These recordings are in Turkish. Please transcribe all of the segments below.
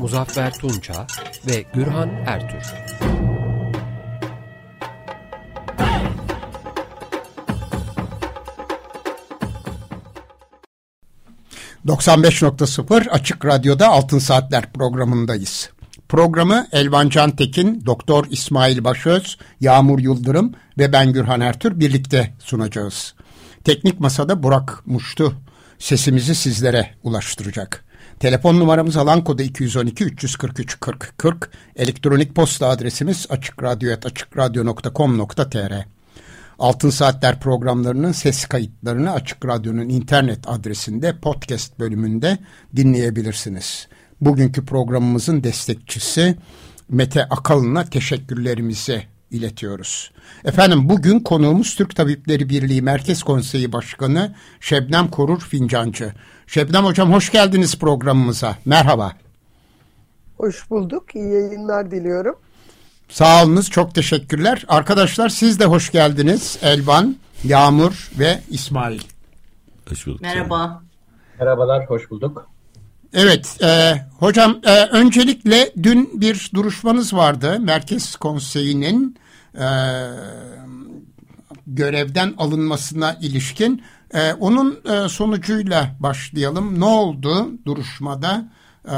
Muzaffer Tunça ve Gürhan Ertür. ...95.0 Açık Radyo'da Altın Saatler programındayız. Programı Elvan Cantekin, Doktor İsmail Başöz, Yağmur Yıldırım ve ben Gürhan Ertür birlikte sunacağız. Teknik Masada Burak Muştu sesimizi sizlere ulaştıracak. Telefon numaramız alan kodu 212 343 40 40. Elektronik posta adresimiz açıkradyo.com.tr Altın Saatler programlarının ses kayıtlarını Açık Radyo'nun internet adresinde podcast bölümünde dinleyebilirsiniz. Bugünkü programımızın destekçisi Mete Akalın'a teşekkürlerimizi iletiyoruz. Efendim bugün konuğumuz Türk Tabipleri Birliği Merkez Konseyi Başkanı Şebnem Korur Fincancı. Şebnem Hocam hoş geldiniz programımıza. Merhaba. Hoş bulduk. İyi yayınlar diliyorum. Sağ olunuz. Çok teşekkürler. Arkadaşlar siz de hoş geldiniz. Elvan, Yağmur ve İsmail. Hoş bulduk. Merhaba. Merhabalar, hoş bulduk. Evet, e, hocam e, öncelikle dün bir duruşmanız vardı. Merkez Konseyi'nin e, görevden alınmasına ilişkin. E, onun e, sonucuyla başlayalım. Ne oldu duruşmada? E,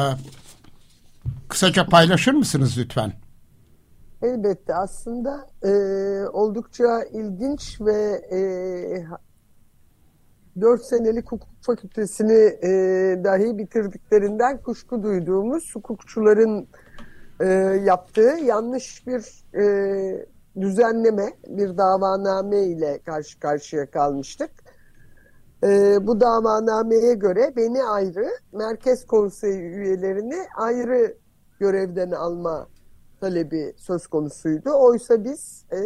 kısaca paylaşır mısınız lütfen? Elbette aslında e, oldukça ilginç ve e, 4 senelik hukuk fakültesini e, dahi bitirdiklerinden kuşku duyduğumuz hukukçuların e, yaptığı yanlış bir e, düzenleme, bir davaname ile karşı karşıya kalmıştık. E, bu davanameye göre beni ayrı, Merkez Konseyi üyelerini ayrı görevden alma talebi söz konusuydu. Oysa biz e,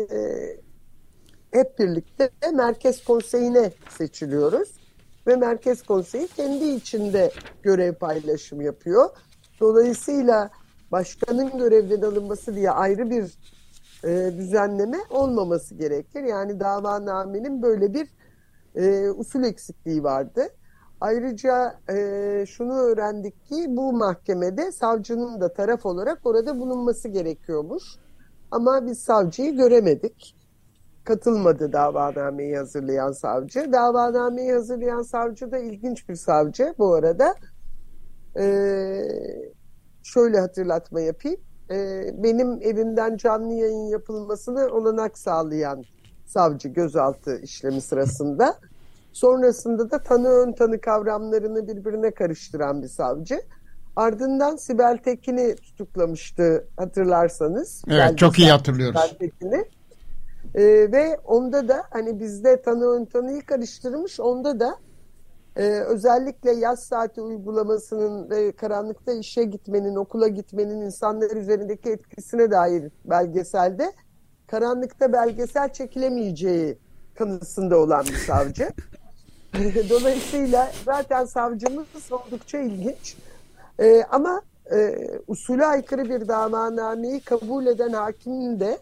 hep birlikte Merkez Konseyi'ne seçiliyoruz. Ve Merkez Konseyi kendi içinde görev paylaşımı yapıyor. Dolayısıyla başkanın görevden alınması diye ayrı bir e, düzenleme olmaması gerekir. Yani davanamenin böyle bir e, usul eksikliği vardı. Ayrıca e, şunu öğrendik ki bu mahkemede savcının da taraf olarak orada bulunması gerekiyormuş. Ama biz savcıyı göremedik katılmadı davanameyi hazırlayan savcı. Davanameyi hazırlayan savcı da ilginç bir savcı bu arada. Ee, şöyle hatırlatma yapayım. Ee, benim evimden canlı yayın yapılmasını olanak sağlayan savcı gözaltı işlemi sırasında. Sonrasında da tanı ön tanı kavramlarını birbirine karıştıran bir savcı. Ardından Sibel Tekin'i tutuklamıştı hatırlarsanız. Evet çok iyi hatırlıyoruz. Sibel Tekin'i. E, ve onda da hani bizde tanı ön tanıyı karıştırmış onda da e, özellikle yaz saati uygulamasının ve karanlıkta işe gitmenin, okula gitmenin insanlar üzerindeki etkisine dair belgeselde karanlıkta belgesel çekilemeyeceği kanısında olan bir savcı. Dolayısıyla zaten savcımız oldukça ilginç. E, ama e, usule aykırı bir davanameyi kabul eden hakimin de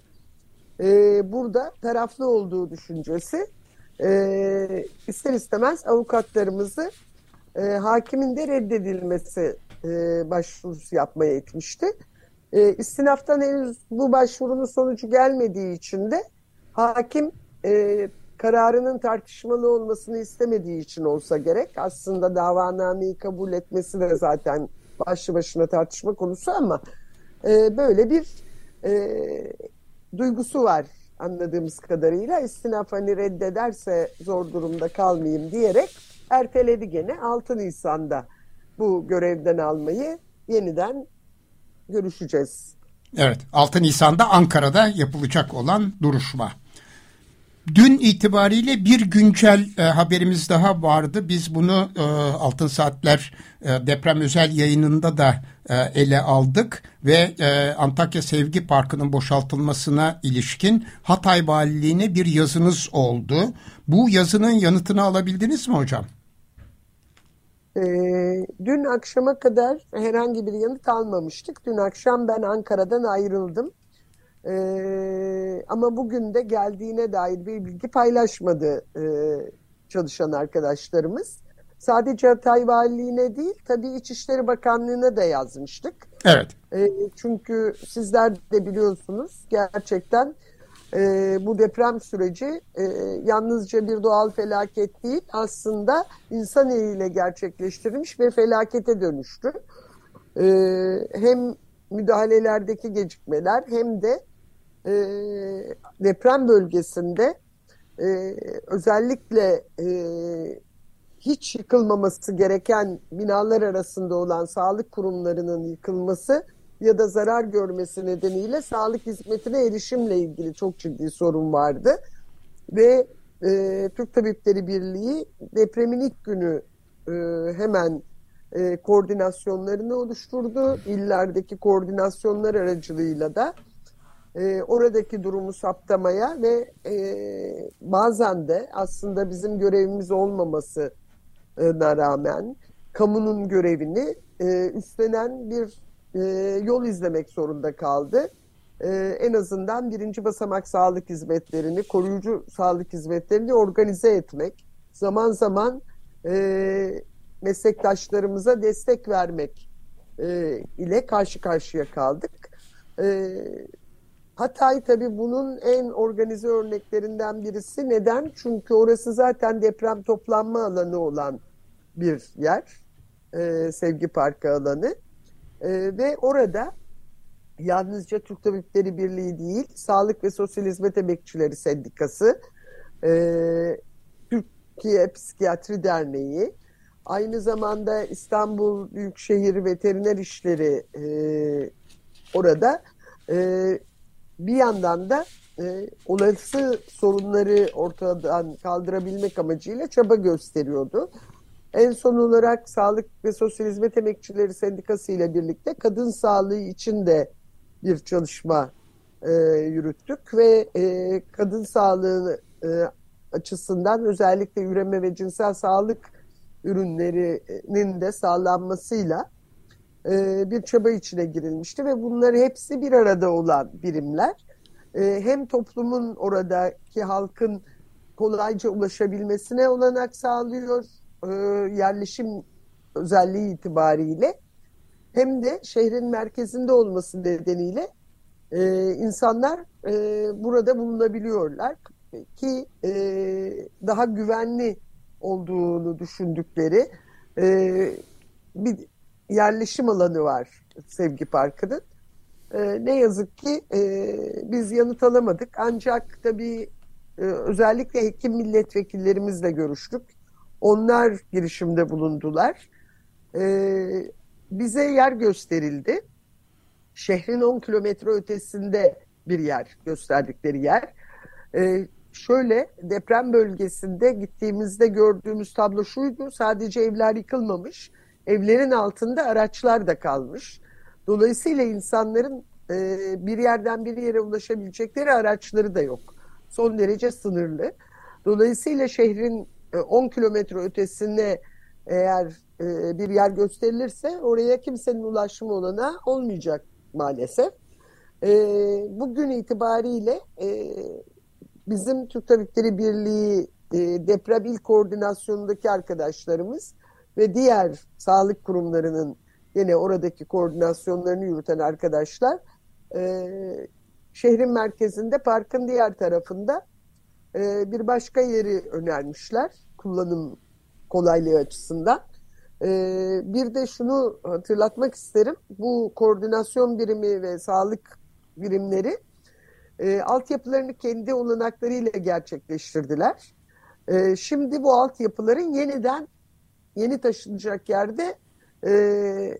e, burada taraflı olduğu düşüncesi e, ister istemez avukatlarımızı e, hakimin de reddedilmesi e, başvurusu yapmaya etmişti. E, istinaftan henüz bu başvurunun sonucu gelmediği için de hakim e, kararının tartışmalı olmasını istemediği için olsa gerek. Aslında davanameyi kabul etmesi de zaten başlı başına tartışma konusu ama e, böyle bir e, duygusu var anladığımız kadarıyla. İstinaf hani reddederse zor durumda kalmayayım diyerek erteledi gene 6 Nisan'da bu görevden almayı yeniden görüşeceğiz. Evet 6 Nisan'da Ankara'da yapılacak olan duruşma. Dün itibariyle bir güncel e, haberimiz daha vardı. Biz bunu e, Altın Saatler e, deprem özel yayınında da e, ele aldık ve e, Antakya Sevgi Parkı'nın boşaltılmasına ilişkin Hatay Valiliğine bir yazınız oldu. Bu yazının yanıtını alabildiniz mi hocam? E, dün akşama kadar herhangi bir yanıt almamıştık. Dün akşam ben Ankara'dan ayrıldım. Ee, ama bugün de geldiğine dair bir bilgi paylaşmadı e, çalışan arkadaşlarımız. Sadece Hatay Valiliğine değil, tabii İçişleri Bakanlığı'na da yazmıştık. Evet. E, çünkü sizler de biliyorsunuz gerçekten e, bu deprem süreci e, yalnızca bir doğal felaket değil, aslında insan eliyle gerçekleştirilmiş ve felakete dönüştü. E, hem müdahalelerdeki gecikmeler hem de e, deprem bölgesinde e, özellikle e, hiç yıkılmaması gereken binalar arasında olan sağlık kurumlarının yıkılması ya da zarar görmesi nedeniyle sağlık hizmetine erişimle ilgili çok ciddi sorun vardı. Ve e, Türk Tabipleri Birliği depremin ilk günü e, hemen e, koordinasyonlarını oluşturdu. İllerdeki koordinasyonlar aracılığıyla da e, oradaki durumu saptamaya ve e, bazen de aslında bizim görevimiz olmamasına rağmen kamunun görevini e, üstlenen bir e, yol izlemek zorunda kaldı. E, en azından birinci basamak sağlık hizmetlerini, koruyucu sağlık hizmetlerini organize etmek, zaman zaman e, meslektaşlarımıza destek vermek e, ile karşı karşıya kaldık. E, Hatay tabii bunun en organize örneklerinden birisi. Neden? Çünkü orası zaten deprem toplanma alanı olan bir yer. E, Sevgi Parkı alanı. E, ve orada yalnızca Türk Tabipleri Birliği değil, Sağlık ve Sosyal Hizmet Emekçileri Sendikası, e, Türkiye Psikiyatri Derneği, aynı zamanda İstanbul Büyükşehir Veteriner İşleri e, orada e, bir yandan da e, olası sorunları ortadan kaldırabilmek amacıyla çaba gösteriyordu. En son olarak Sağlık ve Sosyal Hizmet Emekçileri Sendikası ile birlikte kadın sağlığı için de bir çalışma e, yürüttük ve e, kadın sağlığı e, açısından özellikle üreme ve cinsel sağlık ürünlerinin de sağlanmasıyla e, bir çaba içine girilmişti ve bunları hepsi bir arada olan birimler. E, hem toplumun oradaki halkın kolayca ulaşabilmesine olanak sağlıyor e, yerleşim özelliği itibariyle hem de şehrin merkezinde olması nedeniyle insanlar burada bulunabiliyorlar ki daha güvenli olduğunu düşündükleri bir yerleşim alanı var Sevgi Parkı'nın. E, ne yazık ki e, biz yanıt alamadık. Ancak tabii e, özellikle hekim milletvekillerimizle görüştük. Onlar girişimde bulundular. E, bize yer gösterildi. Şehrin 10 kilometre ötesinde bir yer gösterdikleri yer. E, şöyle deprem bölgesinde gittiğimizde gördüğümüz tablo şuydu. Sadece evler yıkılmamış evlerin altında araçlar da kalmış. Dolayısıyla insanların e, bir yerden bir yere ulaşabilecekleri araçları da yok. Son derece sınırlı. Dolayısıyla şehrin e, 10 kilometre ötesine eğer e, bir yer gösterilirse oraya kimsenin ulaşımı olana olmayacak maalesef. E, bugün itibariyle e, bizim Türk Tabipleri Birliği e, deprem il koordinasyonundaki arkadaşlarımız ve diğer sağlık kurumlarının yine oradaki koordinasyonlarını yürüten arkadaşlar e, şehrin merkezinde parkın diğer tarafında e, bir başka yeri önermişler kullanım kolaylığı açısından. E, bir de şunu hatırlatmak isterim. Bu koordinasyon birimi ve sağlık birimleri e, altyapılarını kendi olanaklarıyla gerçekleştirdiler. E, şimdi bu altyapıların yeniden yeni taşınacak yerde e,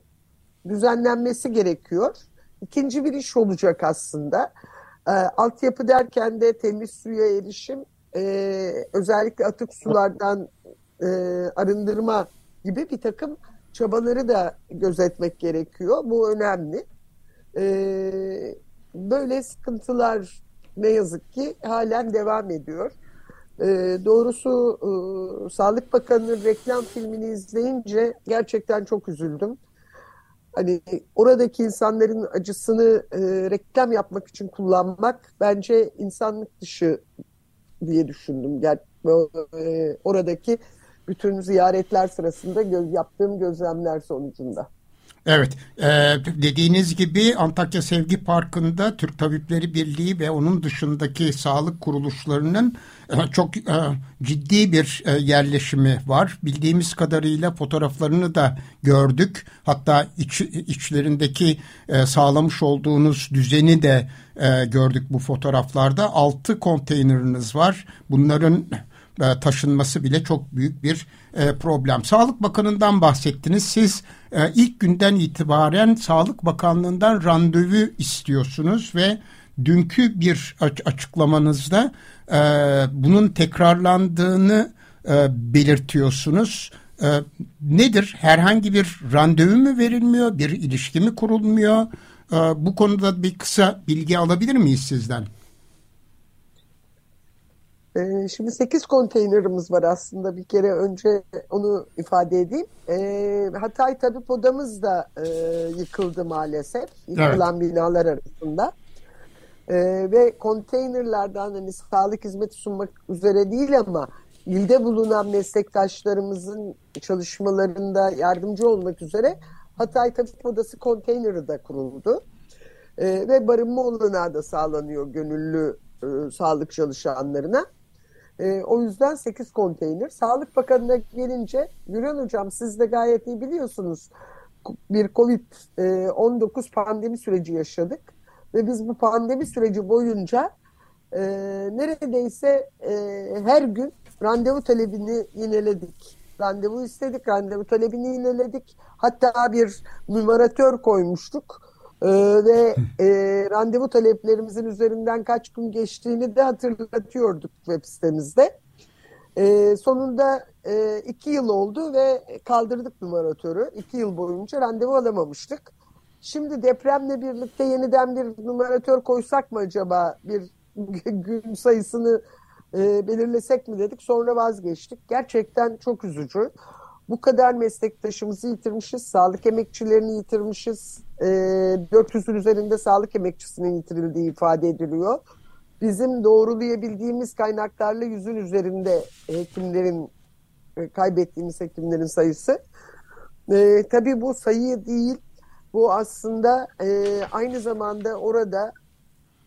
düzenlenmesi gerekiyor. İkinci bir iş olacak aslında. E, altyapı derken de temiz suya erişim, e, özellikle atık sulardan e, arındırma gibi bir takım çabaları da gözetmek gerekiyor. Bu önemli. E, böyle sıkıntılar ne yazık ki halen devam ediyor. E, doğrusu e, Sağlık Bakanı'nın reklam filmini izleyince gerçekten çok üzüldüm. Hani oradaki insanların acısını e, reklam yapmak için kullanmak bence insanlık dışı diye düşündüm. Yani, e, oradaki bütün ziyaretler sırasında göz, yaptığım gözlemler sonucunda. Evet, e, dediğiniz gibi Antakya Sevgi Parkı'nda Türk Tabipleri Birliği ve onun dışındaki sağlık kuruluşlarının e, çok e, ciddi bir e, yerleşimi var. Bildiğimiz kadarıyla fotoğraflarını da gördük. Hatta iç, içlerindeki e, sağlamış olduğunuz düzeni de e, gördük bu fotoğraflarda. Altı konteyneriniz var. Bunların e, taşınması bile çok büyük bir e, problem. Sağlık Bakanı'ndan bahsettiniz. Siz e, ilk günden itibaren Sağlık Bakanlığı'ndan randevu istiyorsunuz ve dünkü bir açıklamanızda bunun tekrarlandığını belirtiyorsunuz. Nedir? Herhangi bir randevu mu verilmiyor? Bir ilişki mi kurulmuyor? Bu konuda bir kısa bilgi alabilir miyiz sizden? Ee, şimdi 8 konteynerimiz var aslında bir kere önce onu ifade edeyim. Ee, Hatay Tabip Odamız da e, yıkıldı maalesef. Yıkılan evet. binalar arasında. Ee, ve konteynerlerden hani sağlık hizmeti sunmak üzere değil ama ilde bulunan meslektaşlarımızın çalışmalarında yardımcı olmak üzere Hatay Tabip Odası konteyneri de kuruldu. ve barınma olanağı da sağlanıyor gönüllü e, sağlık çalışanlarına. E, o yüzden 8 konteyner. Sağlık Bakanı'na gelince Güran Hocam siz de gayet iyi biliyorsunuz bir Covid-19 pandemi süreci yaşadık. Ve biz bu pandemi süreci boyunca e, neredeyse e, her gün randevu talebini yineledik. Randevu istedik, randevu talebini yineledik. Hatta bir numaratör koymuştuk ee, ve e, randevu taleplerimizin üzerinden kaç gün geçtiğini de hatırlatıyorduk web sitemizde. E, sonunda e, iki yıl oldu ve kaldırdık numaratörü. İki yıl boyunca randevu alamamıştık. Şimdi depremle birlikte yeniden bir numaratör koysak mı acaba bir gün sayısını e, belirlesek mi dedik. Sonra vazgeçtik. Gerçekten çok üzücü. Bu kadar meslektaşımızı yitirmişiz, sağlık emekçilerini yitirmişiz. E, ee, 400'ün üzerinde sağlık emekçisinin yitirildiği ifade ediliyor. Bizim doğrulayabildiğimiz kaynaklarla yüzün üzerinde hekimlerin e, kaybettiğimiz hekimlerin sayısı. E, tabii bu sayı değil. Bu aslında e, aynı zamanda orada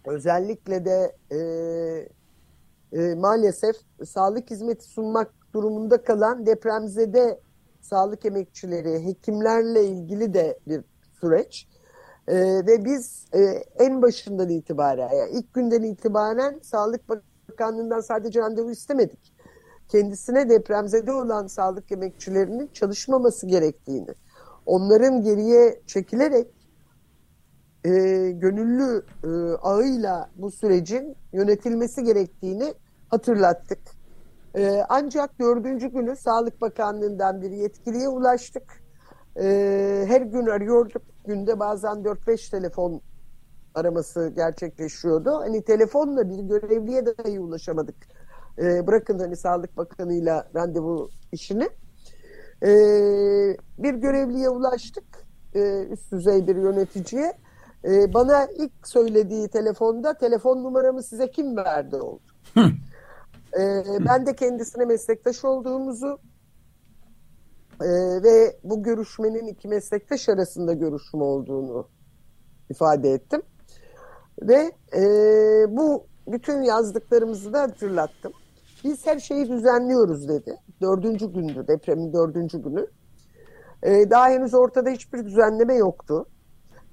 özellikle de e, e, maalesef sağlık hizmeti sunmak durumunda kalan depremzede sağlık emekçileri, hekimlerle ilgili de bir süreç. Ee, ve biz e, en başından itibaren, yani ilk günden itibaren Sağlık Bakanlığı'ndan sadece randevu istemedik. Kendisine depremzede olan sağlık emekçilerinin çalışmaması gerektiğini, onların geriye çekilerek e, gönüllü e, ağıyla bu sürecin yönetilmesi gerektiğini hatırlattık. E, ancak dördüncü günü Sağlık Bakanlığı'ndan bir yetkiliye ulaştık. E, her gün arıyorduk. Günde bazen 4-5 telefon araması gerçekleşiyordu. Hani telefonla bir görevliye dahi ulaşamadık. E, bırakın hani Sağlık Bakanı'yla randevu işini. E, bir görevliye ulaştık. E, üst düzey bir yöneticiye. E, bana ilk söylediği telefonda telefon numaramı size kim verdi oldu. E, ben de kendisine meslektaş olduğumuzu e, ve bu görüşmenin iki meslektaş arasında görüşme olduğunu ifade ettim. Ve e, bu bütün yazdıklarımızı da hatırlattım. Biz her şeyi düzenliyoruz dedi. Dördüncü gündü, depremin dördüncü günü. E, daha henüz ortada hiçbir düzenleme yoktu.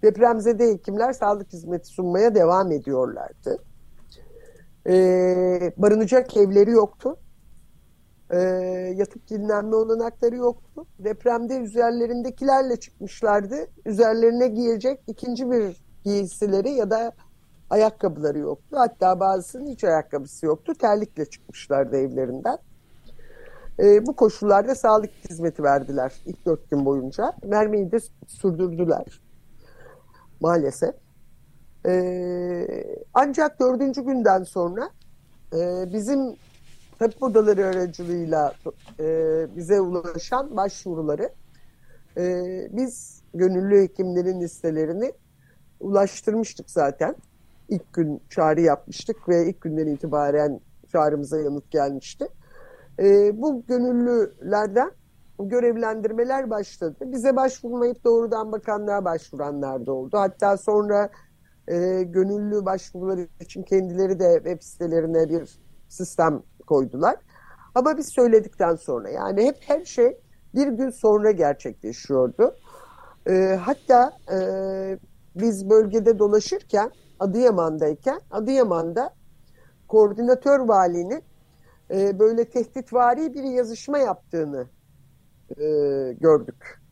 Depremzede hekimler sağlık hizmeti sunmaya devam ediyorlardı. E, barınacak evleri yoktu. E, yatıp dinlenme olanakları yoktu. Depremde üzerlerindekilerle çıkmışlardı. Üzerlerine giyecek ikinci bir giysileri ya da Ayakkabıları yoktu. Hatta bazısının hiç ayakkabısı yoktu. Terlikle çıkmışlardı evlerinden. E, bu koşullarda sağlık hizmeti verdiler ilk dört gün boyunca. Vermeyi de sürdürdüler maalesef. E, ancak dördüncü günden sonra e, bizim tabip odaları aracılığıyla e, bize ulaşan başvuruları e, biz gönüllü hekimlerin listelerini ulaştırmıştık zaten. İlk gün çağrı yapmıştık ve ilk günden itibaren çağrımıza yanıt gelmişti. E, bu gönüllülerden görevlendirmeler başladı. Bize başvurmayıp doğrudan bakanlığa başvuranlar da oldu. Hatta sonra e, gönüllü başvuruları için kendileri de web sitelerine bir sistem koydular. Ama biz söyledikten sonra yani hep her şey bir gün sonra gerçekleşiyordu. E, hatta e, biz bölgede dolaşırken Adıyaman'dayken Adıyaman'da koordinatör valinin e, böyle tehditvari bir yazışma yaptığını e, gördük.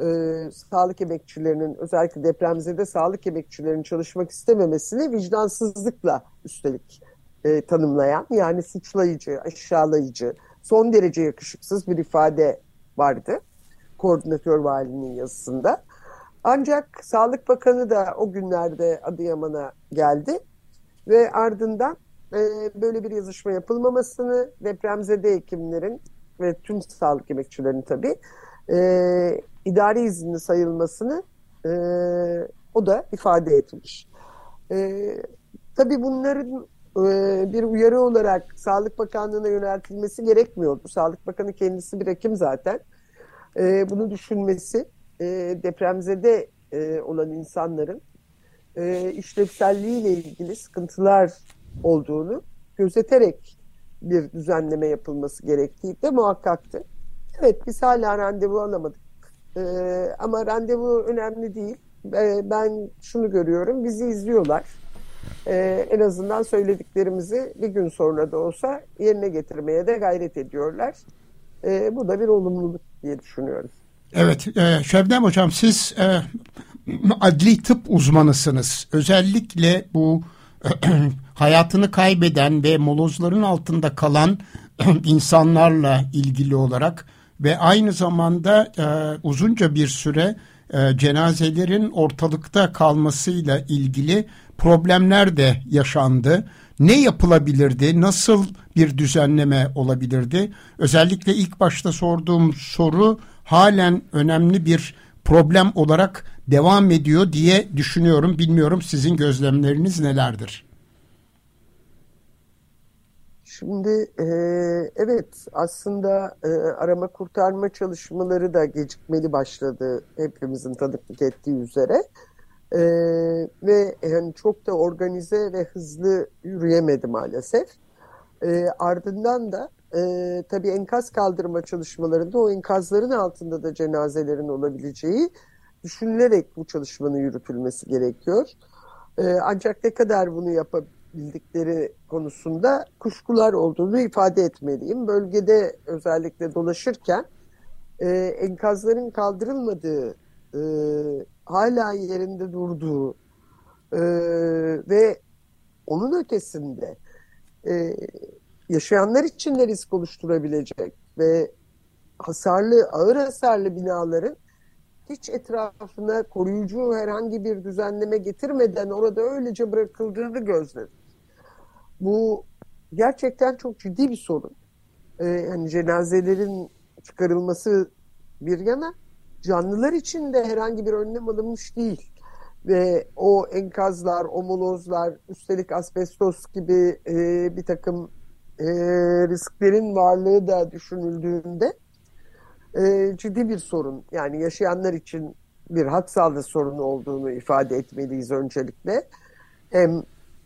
E, sağlık emekçilerinin özellikle depremzede sağlık emekçilerinin çalışmak istememesini vicdansızlıkla üstelik e, tanımlayan yani suçlayıcı, aşağılayıcı, son derece yakışıksız bir ifade vardı koordinatör valinin yazısında. Ancak Sağlık Bakanı da o günlerde Adıyaman'a geldi ve ardından e, böyle bir yazışma yapılmamasını depremzede hekimlerin ve tüm sağlık emekçilerinin tabii e, idari izinli sayılmasını e, o da ifade etmiş. E, tabii bunların e, bir uyarı olarak Sağlık Bakanlığı'na yöneltilmesi gerekmiyordu. Sağlık Bakanı kendisi bir hekim zaten. E, bunu düşünmesi e, depremzede e, olan insanların e, işlevselliğiyle ilgili sıkıntılar olduğunu gözeterek bir düzenleme yapılması gerektiği de muhakkaktı. Evet biz hala randevu alamadık. Ee, ama randevu önemli değil. Ee, ben şunu görüyorum, bizi izliyorlar. Ee, en azından söylediklerimizi bir gün sonra da olsa yerine getirmeye de gayret ediyorlar. Ee, bu da bir olumluluk diye düşünüyorum. Evet, e, Şebnem Hocam siz e, adli tıp uzmanısınız. Özellikle bu hayatını kaybeden ve molozların altında kalan insanlarla ilgili olarak ve aynı zamanda e, uzunca bir süre e, cenazelerin ortalıkta kalmasıyla ilgili problemler de yaşandı. Ne yapılabilirdi? Nasıl bir düzenleme olabilirdi? Özellikle ilk başta sorduğum soru halen önemli bir problem olarak devam ediyor diye düşünüyorum. Bilmiyorum sizin gözlemleriniz nelerdir? Şimdi e, evet aslında e, arama kurtarma çalışmaları da gecikmeli başladı hepimizin tanıklık ettiği üzere. E, ve yani çok da organize ve hızlı yürüyemedi maalesef. E, ardından da e, tabii enkaz kaldırma çalışmalarında o enkazların altında da cenazelerin olabileceği düşünülerek bu çalışmanın yürütülmesi gerekiyor. E, ancak ne kadar bunu yapabildikleri konusunda kuşkular olduğunu ifade etmeliyim. Bölgede özellikle dolaşırken e, enkazların kaldırılmadığı, e, hala yerinde durduğu e, ve onun ötesinde e, yaşayanlar için de risk oluşturabilecek ve hasarlı, ağır hasarlı binaların hiç etrafına koruyucu herhangi bir düzenleme getirmeden orada öylece bırakıldığını gözledik. Bu gerçekten çok ciddi bir sorun. Ee, yani cenazelerin çıkarılması bir yana canlılar için de herhangi bir önlem alınmış değil. Ve o enkazlar, o molozlar, üstelik asbestos gibi e, bir takım e, risklerin varlığı da düşünüldüğünde e, ciddi bir sorun. Yani yaşayanlar için bir hak sağlığı sorunu olduğunu ifade etmeliyiz öncelikle. Hem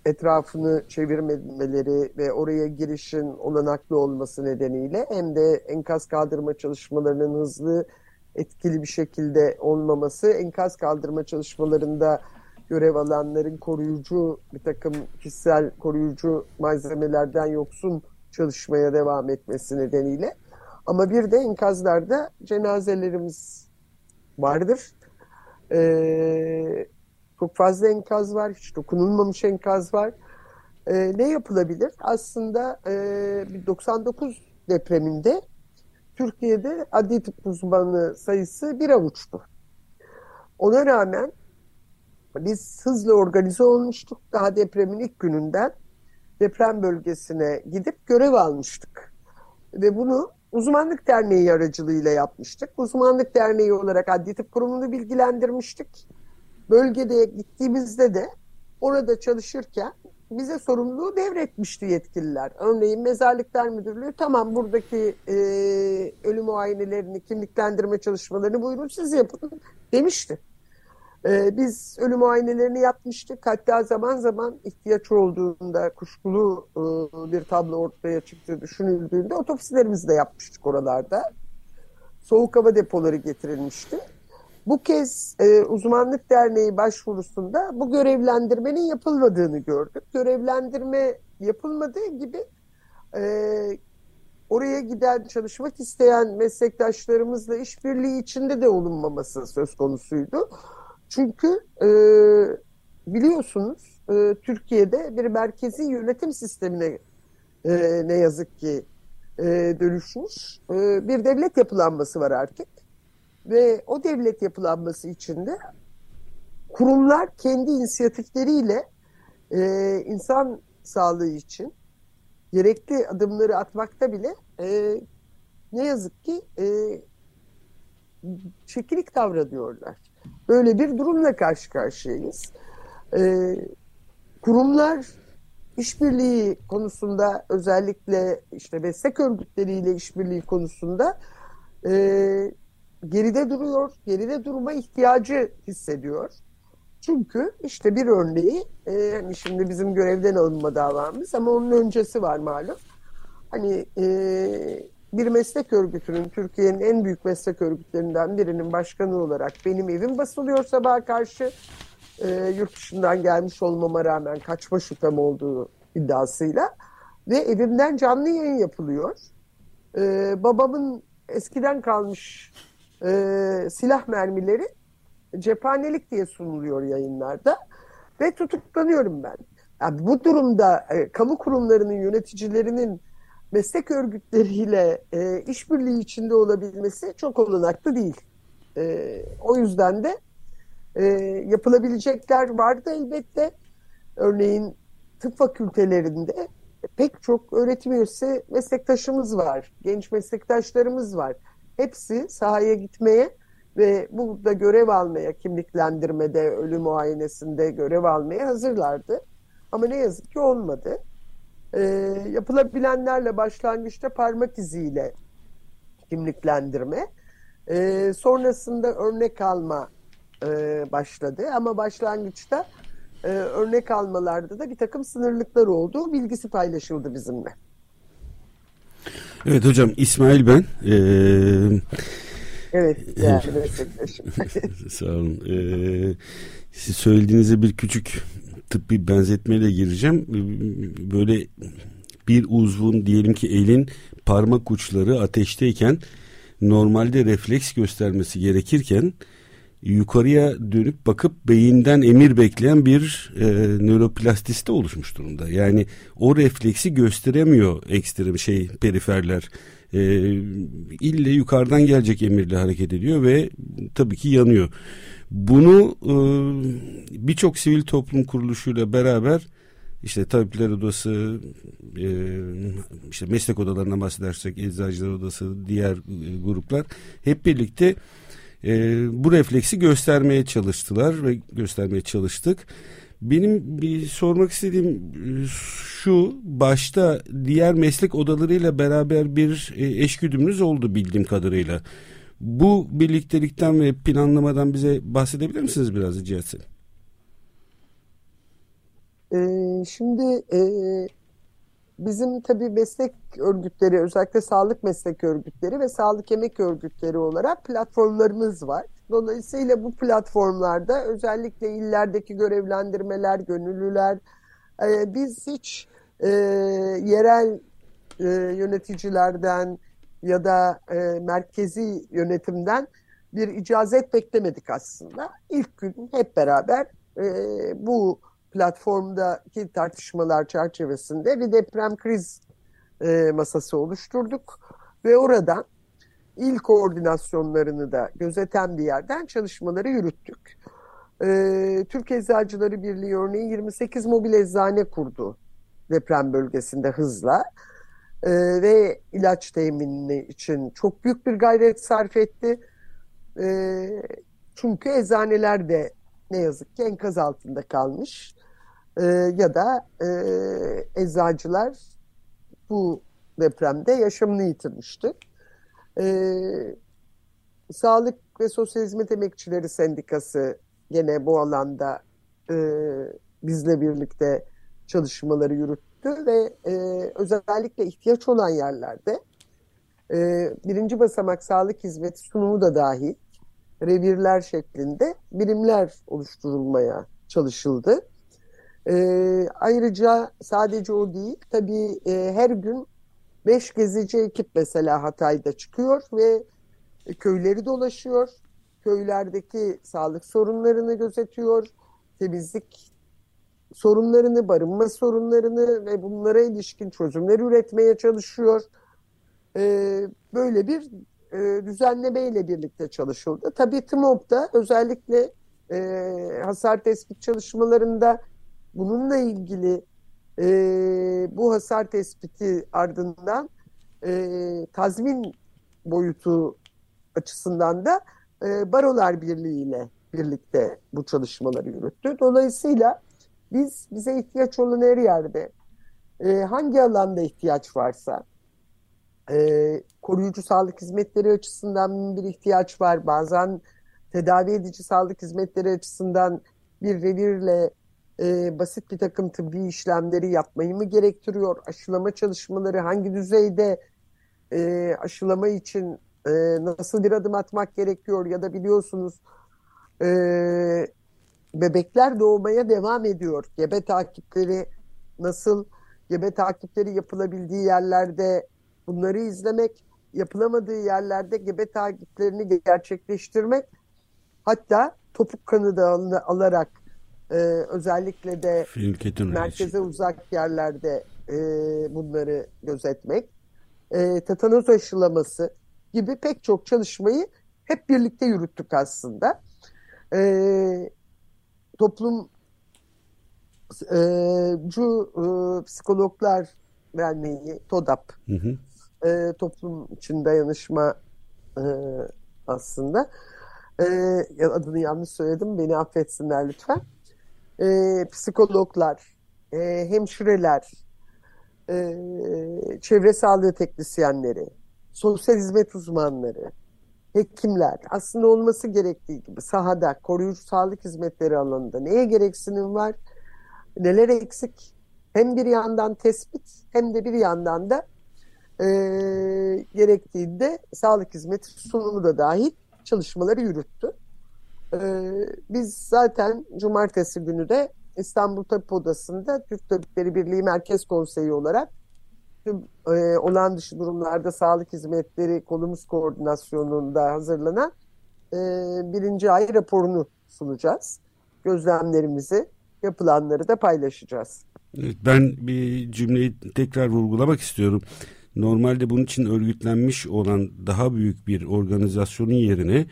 etrafını çevirmemeleri ve oraya girişin olanaklı olması nedeniyle hem de enkaz kaldırma çalışmalarının hızlı etkili bir şekilde olmaması, enkaz kaldırma çalışmalarında görev alanların koruyucu bir takım kişisel koruyucu malzemelerden yoksun çalışmaya devam etmesi nedeniyle. Ama bir de enkazlarda cenazelerimiz vardır. Ee, Çok fazla enkaz var, hiç dokunulmamış enkaz var. E, ne yapılabilir? Aslında e, 99 depreminde Türkiye'de adli tıp uzmanı sayısı bir avuçtu. Ona rağmen biz hızlı organize olmuştuk. Daha depremin ilk gününden deprem bölgesine gidip görev almıştık. Ve bunu Uzmanlık Derneği aracılığıyla yapmıştık. Uzmanlık Derneği olarak Adli Tıp Kurumu'nu bilgilendirmiştik. Bölgede gittiğimizde de orada çalışırken bize sorumluluğu devretmişti yetkililer. Örneğin Mezarlıklar Müdürlüğü tamam buradaki e, ölüm muayenelerini, kimliklendirme çalışmalarını buyurun siz yapın demişti. E, biz ölüm muayenelerini yapmıştık. Hatta zaman zaman ihtiyaç olduğunda kuşkulu e, bir tablo ortaya çıktığı düşünüldüğünde otopsilerimizi de yapmıştık oralarda. Soğuk hava depoları getirilmişti. Bu kez e, Uzmanlık Derneği başvurusunda bu görevlendirmenin yapılmadığını gördük. Görevlendirme yapılmadığı gibi e, oraya giden çalışmak isteyen meslektaşlarımızla işbirliği içinde de olunmaması söz konusuydu. Çünkü e, biliyorsunuz e, Türkiye'de bir merkezi yönetim sistemine e, ne yazık ki e, dönüşmüş e, bir devlet yapılanması var artık. Ve o devlet yapılanması içinde kurumlar kendi inisiyatifleriyle e, insan sağlığı için gerekli adımları atmakta bile e, ne yazık ki e, çekilik davranıyorlar. Böyle bir durumla karşı karşıyayız. E, kurumlar işbirliği konusunda özellikle işte meslek örgütleriyle işbirliği konusunda e, geride duruyor, geride durma ihtiyacı hissediyor. Çünkü işte bir örneği, e, hani şimdi bizim görevden alınma davamız ama onun öncesi var malum. Hani e, bir meslek örgütünün, Türkiye'nin en büyük meslek örgütlerinden birinin başkanı olarak benim evim basılıyor sabaha karşı. E, yurt dışından gelmiş olmama rağmen kaçma şüphem olduğu iddiasıyla. Ve evimden canlı yayın yapılıyor. E, babamın eskiden kalmış e, silah mermileri cephanelik diye sunuluyor yayınlarda ve tutuklanıyorum ben. Yani bu durumda e, kamu kurumlarının yöneticilerinin meslek örgütleriyle e, işbirliği içinde olabilmesi çok olanaklı değil. E, o yüzden de e, yapılabilecekler vardı elbette. Örneğin tıp fakültelerinde pek çok öğretim üyesi meslektaşımız var, genç meslektaşlarımız var. Hepsi sahaya gitmeye ve burada görev almaya, kimliklendirmede, ölü muayenesinde görev almaya hazırlardı. Ama ne yazık ki olmadı. E, yapılabilenlerle başlangıçta parmak iziyle kimliklendirme. E, sonrasında örnek alma e, başladı ama başlangıçta e, örnek almalarda da bir takım sınırlıklar oldu. Bilgisi paylaşıldı bizimle. Evet hocam İsmail ben. Ee, evet. Sağ olun. Ee, siz söylediğinize bir küçük tıbbi benzetmeyle gireceğim. Böyle bir uzvun diyelim ki elin parmak uçları ateşteyken normalde refleks göstermesi gerekirken yukarıya dönüp bakıp beyinden emir bekleyen bir e, nöroplastisite oluşmuş durumda. Yani o refleksi gösteremiyor ekstrem şey periferler. E, ille yukarıdan gelecek emirle hareket ediyor ve tabii ki yanıyor. Bunu e, birçok sivil toplum kuruluşuyla beraber işte tabipler odası, e, işte meslek odalarından bahsedersek eczacılar odası, diğer e, gruplar hep birlikte e, bu refleksi göstermeye çalıştılar ve göstermeye çalıştık. Benim bir sormak istediğim e, şu başta diğer meslek odalarıyla beraber bir e, eşgüdümünüz oldu bildiğim kadarıyla. Bu birliktelikten ve planlamadan bize bahsedebilir misiniz biraz etsem? Ee, şimdi e, bizim tabii meslek örgütleri özellikle sağlık meslek örgütleri ve sağlık emek örgütleri olarak platformlarımız var. Dolayısıyla bu platformlarda özellikle illerdeki görevlendirmeler, gönüllüler e, biz hiç e, yerel e, yöneticilerden ya da e, merkezi yönetimden bir icazet beklemedik aslında. İlk gün hep beraber e, bu platformdaki tartışmalar çerçevesinde bir deprem kriz e, masası oluşturduk ve oradan il koordinasyonlarını da gözeten bir yerden çalışmaları yürüttük. E, Türk Eczacıları Birliği örneğin 28 mobil eczane kurdu deprem bölgesinde hızla e, ve ilaç teminini için çok büyük bir gayret sarf etti. E, çünkü eczaneler de ne yazık ki enkaz altında kalmış e, ya da e, eczacılar bu depremde yaşamını yitirmişti. E, Sağlık ve Sosyal Hizmet Emekçileri Sendikası gene bu alanda e, bizle birlikte çalışmaları yürüttü ve e, özellikle ihtiyaç olan yerlerde e, birinci basamak sağlık hizmeti sunumu da dahil revirler şeklinde birimler oluşturulmaya çalışıldı. E, ayrıca sadece o değil, tabii e, her gün beş gezici ekip mesela Hatay'da çıkıyor ve köyleri dolaşıyor. Köylerdeki sağlık sorunlarını gözetiyor, temizlik sorunlarını, barınma sorunlarını ve bunlara ilişkin çözümler üretmeye çalışıyor. Ee, böyle bir e, düzenleme ile birlikte çalışıldı. Tabii TMOB'da özellikle e, hasar tespit çalışmalarında bununla ilgili e, bu hasar tespiti ardından e, tazmin boyutu açısından da e, Barolar Birliği ile birlikte bu çalışmaları yürüttü. Dolayısıyla biz bize ihtiyaç olan her yerde e, hangi alanda ihtiyaç varsa e, koruyucu sağlık hizmetleri açısından bir ihtiyaç var. Bazen tedavi edici sağlık hizmetleri açısından bir revirle e, basit bir takım tıbbi işlemleri yapmayı mı gerektiriyor? Aşılama çalışmaları hangi düzeyde e, aşılama için e, nasıl bir adım atmak gerekiyor? Ya da biliyorsunuz e, bebekler doğmaya devam ediyor. Gebe takipleri nasıl, gebe takipleri yapılabildiği yerlerde bunları izlemek, yapılamadığı yerlerde gebe takiplerini gerçekleştirmek, hatta topuk kanı da alarak e, özellikle de merkeze uzak yerlerde e, bunları gözetmek, e, tetanoz aşılaması gibi pek çok çalışmayı hep birlikte yürüttük aslında. E, toplum e, e, psikologlar derneği TODAP hı hı. E, toplum için dayanışma e, aslında e, adını yanlış söyledim beni affetsinler lütfen e, psikologlar e, hemşireler e, çevre sağlığı teknisyenleri sosyal hizmet uzmanları hekimler. Aslında olması gerektiği gibi sahada koruyucu sağlık hizmetleri alanında neye gereksinim var, neler eksik? Hem bir yandan tespit hem de bir yandan da e, gerektiğinde sağlık hizmeti sunumu da dahil çalışmaları yürüttü. E, biz zaten cumartesi günü de İstanbul Tabip Odası'nda Türk Tabipleri Birliği Merkez Konseyi olarak tüm e, olağan dışı durumlarda sağlık hizmetleri kolumuz koordinasyonunda hazırlanan e, birinci ay raporunu sunacağız. Gözlemlerimizi, yapılanları da paylaşacağız. Evet, ben bir cümleyi tekrar vurgulamak istiyorum. Normalde bunun için örgütlenmiş olan daha büyük bir organizasyonun yerine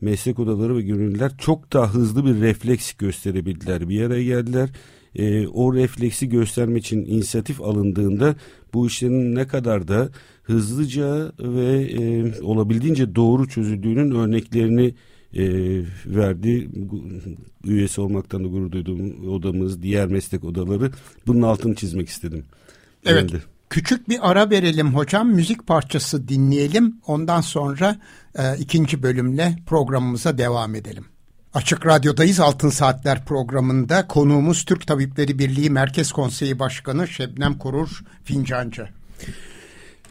meslek odaları ve gönüllüler çok daha hızlı bir refleks gösterebildiler. Bir araya geldiler. E, o refleksi göstermek için inisiyatif alındığında bu işlerin ne kadar da hızlıca ve e, olabildiğince doğru çözüldüğünün örneklerini e, verdi. Üyesi olmaktan da gurur duyduğum odamız, diğer meslek odaları bunun altını çizmek istedim. Evet. Geldi. Küçük bir ara verelim hocam. Müzik parçası dinleyelim. Ondan sonra e, ikinci bölümle programımıza devam edelim. Açık Radyo'dayız Altın Saatler programında konuğumuz Türk Tabipleri Birliği Merkez Konseyi Başkanı Şebnem Korur Fincancı.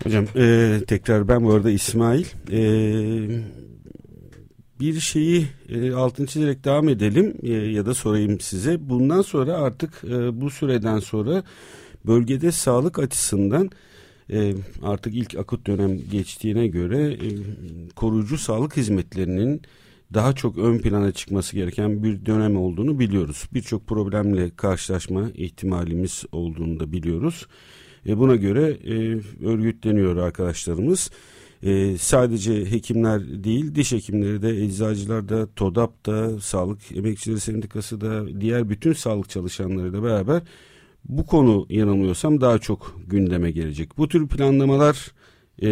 Hocam e, tekrar ben bu arada İsmail. E, bir şeyi e, altını çizerek devam edelim e, ya da sorayım size. Bundan sonra artık e, bu süreden sonra bölgede sağlık açısından e, artık ilk akut dönem geçtiğine göre e, koruyucu sağlık hizmetlerinin daha çok ön plana çıkması gereken bir dönem olduğunu biliyoruz. Birçok problemle karşılaşma ihtimalimiz olduğunu da biliyoruz. E, buna göre e, örgütleniyor arkadaşlarımız. E, sadece hekimler değil diş hekimleri de eczacılar da TODAP da Sağlık Emekçileri Sendikası da diğer bütün sağlık çalışanlarıyla beraber bu konu yanılmıyorsam daha çok gündeme gelecek. Bu tür planlamalar e,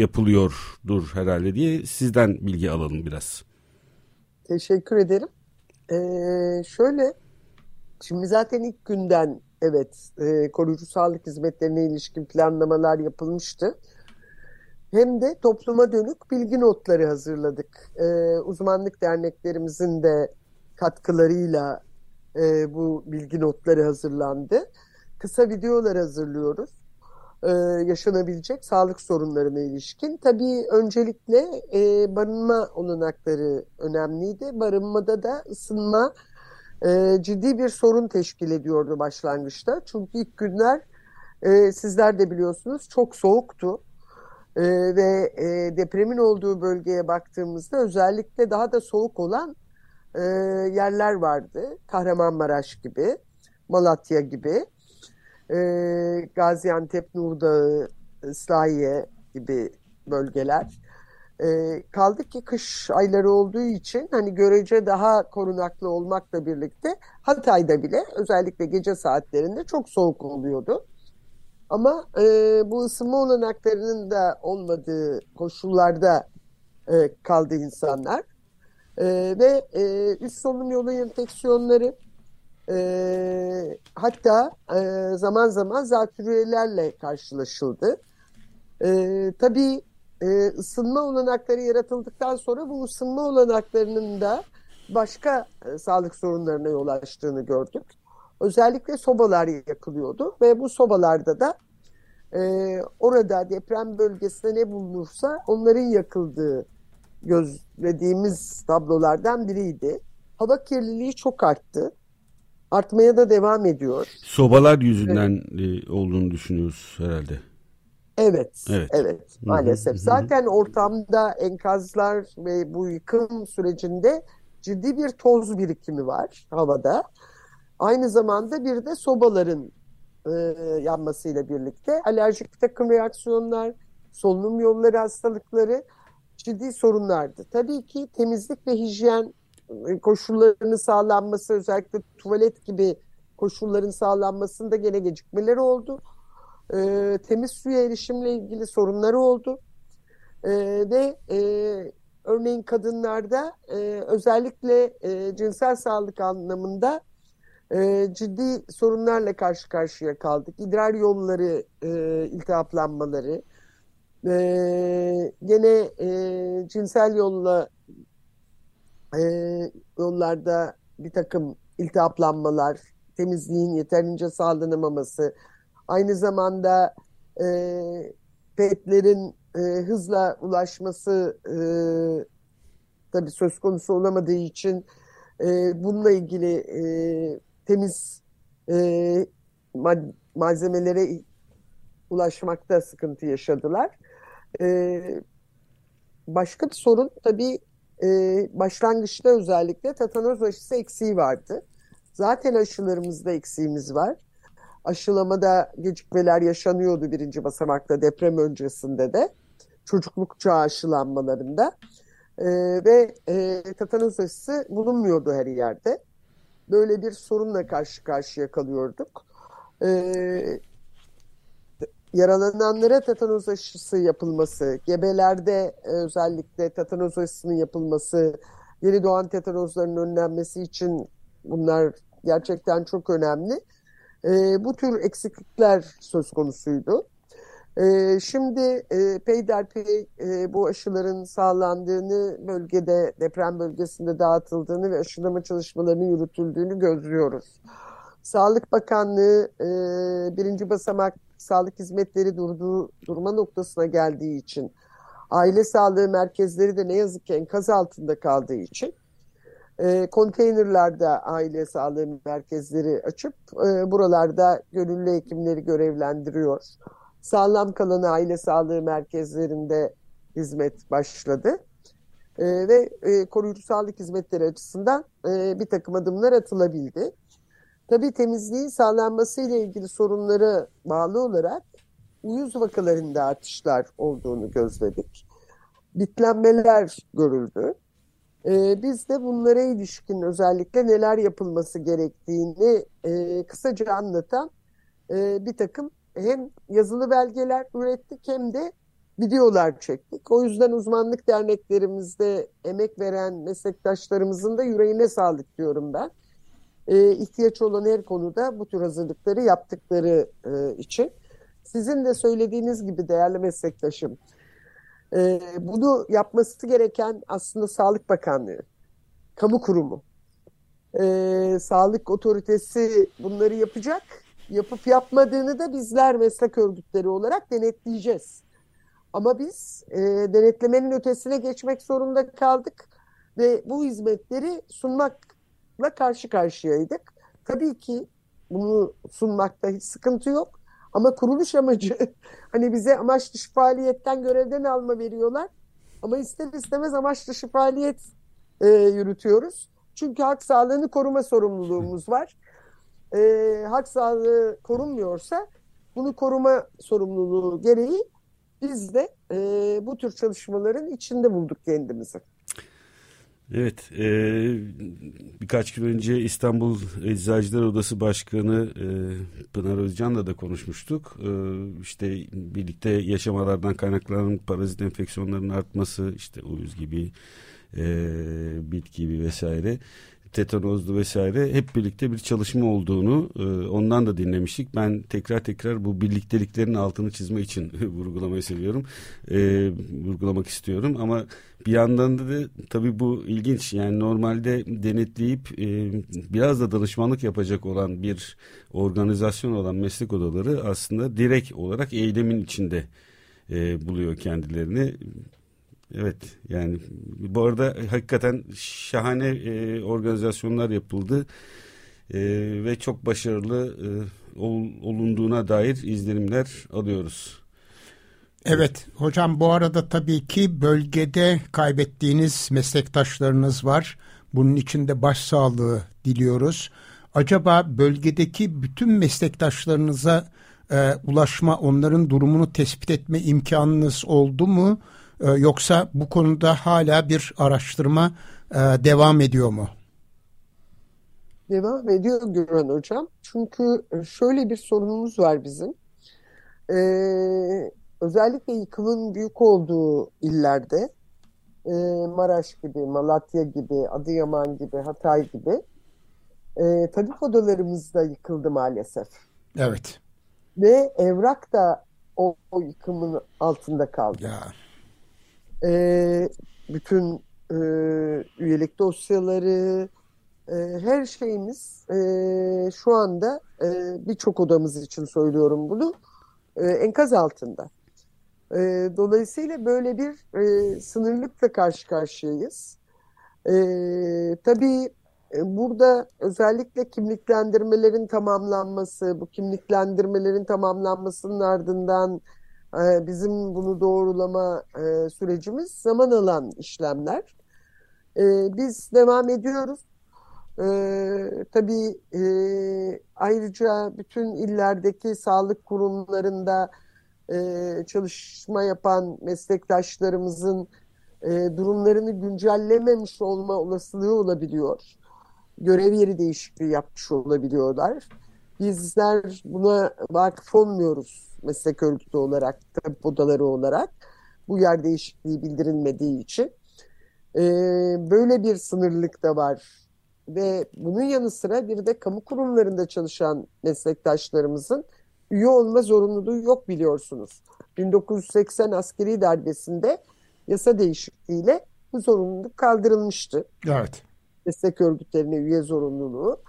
yapılıyordur herhalde diye sizden bilgi alalım biraz. Teşekkür ederim. Ee, şöyle, şimdi zaten ilk günden evet e, koruyucu sağlık hizmetlerine ilişkin planlamalar yapılmıştı. Hem de topluma dönük bilgi notları hazırladık. Ee, uzmanlık derneklerimizin de katkılarıyla e, bu bilgi notları hazırlandı. Kısa videolar hazırlıyoruz e, yaşanabilecek sağlık sorunlarına ilişkin. Tabii öncelikle e, barınma olanakları önemliydi. Barınmada da ısınma e, ciddi bir sorun teşkil ediyordu başlangıçta. Çünkü ilk günler e, sizler de biliyorsunuz çok soğuktu. E, ve e, depremin olduğu bölgeye baktığımızda özellikle daha da soğuk olan e, yerler vardı. Kahramanmaraş gibi, Malatya gibi e, Gaziantep, Nurdağı, Islahiye gibi bölgeler. E, kaldı ki kış ayları olduğu için hani görece daha korunaklı olmakla birlikte Hatay'da bile özellikle gece saatlerinde çok soğuk oluyordu. Ama e, bu ısınma olanaklarının da olmadığı koşullarda e, kaldı insanlar. E, ve e, üst solunum yolu enfeksiyonları e, hatta e, zaman zaman zatürrelerle karşılaşıldı. E, tabii e, ısınma olanakları yaratıldıktan sonra bu ısınma olanaklarının da başka e, sağlık sorunlarına yol açtığını gördük. Özellikle sobalar yakılıyordu ve bu sobalarda da e, orada deprem bölgesinde ne bulunursa onların yakıldığı gözlediğimiz tablolardan biriydi. Hava kirliliği çok arttı artmaya da devam ediyor. Sobalar yüzünden evet. olduğunu düşünüyoruz herhalde. Evet, evet, evet maalesef. Zaten ortamda enkazlar ve bu yıkım sürecinde ciddi bir toz birikimi var havada. Aynı zamanda bir de sobaların e, yanmasıyla birlikte alerjik bir takım reaksiyonlar, solunum yolları hastalıkları ciddi sorunlardı. Tabii ki temizlik ve hijyen koşullarının sağlanması özellikle tuvalet gibi koşulların sağlanmasında gene gecikmeler oldu. E, temiz suya erişimle ilgili sorunları oldu. E, ve e, örneğin kadınlarda e, özellikle e, cinsel sağlık anlamında e, ciddi sorunlarla karşı karşıya kaldık. İdrar yolları e, iltihaplanmaları, e, gene e, cinsel yolla e, yollarda bir takım iltihaplanmalar, temizliğin yeterince sağlanamaması, aynı zamanda e, petlerin e, hızla ulaşması e, tabii söz konusu olamadığı için e, bununla ilgili e, temiz e, malzemelere ulaşmakta sıkıntı yaşadılar. E, başka bir sorun tabii e, başlangıçta özellikle tetanoz aşısı eksiği vardı. Zaten aşılarımızda eksiğimiz var. Aşılamada gecikmeler yaşanıyordu birinci basamakta deprem öncesinde de. Çocukluk çağı aşılanmalarında. E, ve e, tetanoz aşısı bulunmuyordu her yerde. Böyle bir sorunla karşı karşıya kalıyorduk. E, yaralananlara tetanoz aşısı yapılması, gebelerde e, özellikle tetanoz aşısının yapılması, yeni doğan tetanozların önlenmesi için bunlar gerçekten çok önemli. E, bu tür eksiklikler söz konusuydu. E, şimdi e, peyderpey e, bu aşıların sağlandığını, bölgede deprem bölgesinde dağıtıldığını ve aşılama çalışmalarının yürütüldüğünü gözlüyoruz. Sağlık Bakanlığı e, birinci basamak sağlık hizmetleri durduğu durma noktasına geldiği için aile sağlığı merkezleri de ne yazık ki enkaz altında kaldığı için e, konteynerlarda aile sağlığı merkezleri açıp e, buralarda gönüllü hekimleri görevlendiriyor. Sağlam kalan aile sağlığı merkezlerinde hizmet başladı. E, ve e, koruyucu sağlık hizmetleri açısından e, bir takım adımlar atılabildi. Tabii temizliğin sağlanması ile ilgili sorunlara bağlı olarak uyuz vakalarında artışlar olduğunu gözledik. Bitlenmeler görüldü. Ee, biz de bunlara ilişkin özellikle neler yapılması gerektiğini e, kısaca anlatan e, bir takım hem yazılı belgeler ürettik hem de videolar çektik. O yüzden uzmanlık derneklerimizde emek veren meslektaşlarımızın da yüreğine sağlık diyorum ben. E, ihtiyaç olan her konuda bu tür hazırlıkları yaptıkları e, için. Sizin de söylediğiniz gibi değerli meslektaşım, e, bunu yapması gereken aslında Sağlık Bakanlığı, kamu kurumu, e, sağlık otoritesi bunları yapacak. Yapıp yapmadığını da bizler meslek örgütleri olarak denetleyeceğiz. Ama biz e, denetlemenin ötesine geçmek zorunda kaldık ve bu hizmetleri sunmakla karşı karşıyaydık. Tabii ki bunu sunmakta hiç sıkıntı yok. Ama kuruluş amacı hani bize amaç dışı faaliyetten görevden alma veriyorlar. Ama ister istemez amaç dışı faaliyet e, yürütüyoruz. Çünkü hak sağlığını koruma sorumluluğumuz var. E, hak sağlığı korunmuyorsa bunu koruma sorumluluğu gereği biz de e, bu tür çalışmaların içinde bulduk kendimizi. Evet, e, birkaç gün önce İstanbul Eczacılar Odası Başkanı e, Pınar Özcan'la da konuşmuştuk. E, işte birlikte yaşamalardan kaynaklanan parazit enfeksiyonlarının artması, işte uyuz gibi, e, bit gibi vesaire tetanozlu vesaire hep birlikte bir çalışma olduğunu e, ondan da dinlemiştik. Ben tekrar tekrar bu birlikteliklerin altını çizmek için vurgulamayı seviyorum. E, vurgulamak istiyorum ama bir yandan da, da tabii bu ilginç. Yani normalde denetleyip e, biraz da danışmanlık yapacak olan bir organizasyon olan meslek odaları aslında direkt olarak eylemin içinde e, buluyor kendilerini. Evet yani bu arada hakikaten şahane e, organizasyonlar yapıldı e, ve çok başarılı e, ol, olunduğuna dair izlenimler alıyoruz. Evet hocam bu arada tabii ki bölgede kaybettiğiniz meslektaşlarınız var. Bunun için de başsağlığı diliyoruz. Acaba bölgedeki bütün meslektaşlarınıza e, ulaşma, onların durumunu tespit etme imkanınız oldu mu? E, yoksa bu konuda hala bir araştırma e, devam ediyor mu? Devam ediyor Güran Hocam. Çünkü şöyle bir sorunumuz var bizim. Ee, özellikle yıkımın büyük olduğu illerde e, Maraş gibi, Malatya gibi, Adıyaman gibi, Hatay gibi e, tabip odalarımız da yıkıldı maalesef. Evet. Ve evrak da o, o yıkımın altında kaldı. Ya. E, bütün e, üyelik dosyaları, e, her şeyimiz e, şu anda e, birçok odamız için söylüyorum bunu e, enkaz altında. E, dolayısıyla böyle bir e, sınırlıkla karşı karşıyayız. E, tabii e, burada özellikle kimliklendirmelerin tamamlanması, bu kimliklendirmelerin tamamlanmasının ardından e, bizim bunu doğrulama e, sürecimiz zaman alan işlemler. E, biz devam ediyoruz. E, tabii e, ayrıca bütün illerdeki sağlık kurumlarında e, çalışma yapan meslektaşlarımızın durumlarını güncellememiş olma olasılığı olabiliyor. Görev yeri değişikliği yapmış olabiliyorlar. Bizler buna vakıf olmuyoruz meslek örgütü olarak, tabip odaları olarak. Bu yer değişikliği bildirilmediği için. E, böyle bir sınırlılık da var. Ve bunun yanı sıra bir de kamu kurumlarında çalışan meslektaşlarımızın üye olma zorunluluğu yok biliyorsunuz. 1980 askeri darbesinde yasa değişikliğiyle bu zorunluluk kaldırılmıştı. Evet. Meslek örgütlerine üye zorunluluğu.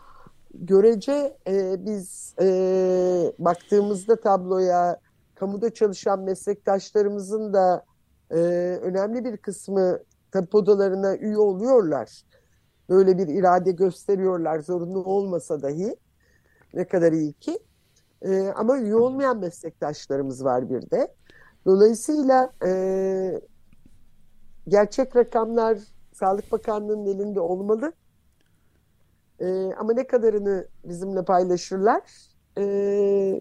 Görece e, biz e, baktığımızda tabloya kamuda çalışan meslektaşlarımızın da e, önemli bir kısmı tabip odalarına üye oluyorlar. Böyle bir irade gösteriyorlar zorunlu olmasa dahi. Ne kadar iyi ki. E, ama üye olmayan meslektaşlarımız var bir de. Dolayısıyla e, gerçek rakamlar Sağlık Bakanlığı'nın elinde olmalı. E, ama ne kadarını bizimle paylaşırlar e,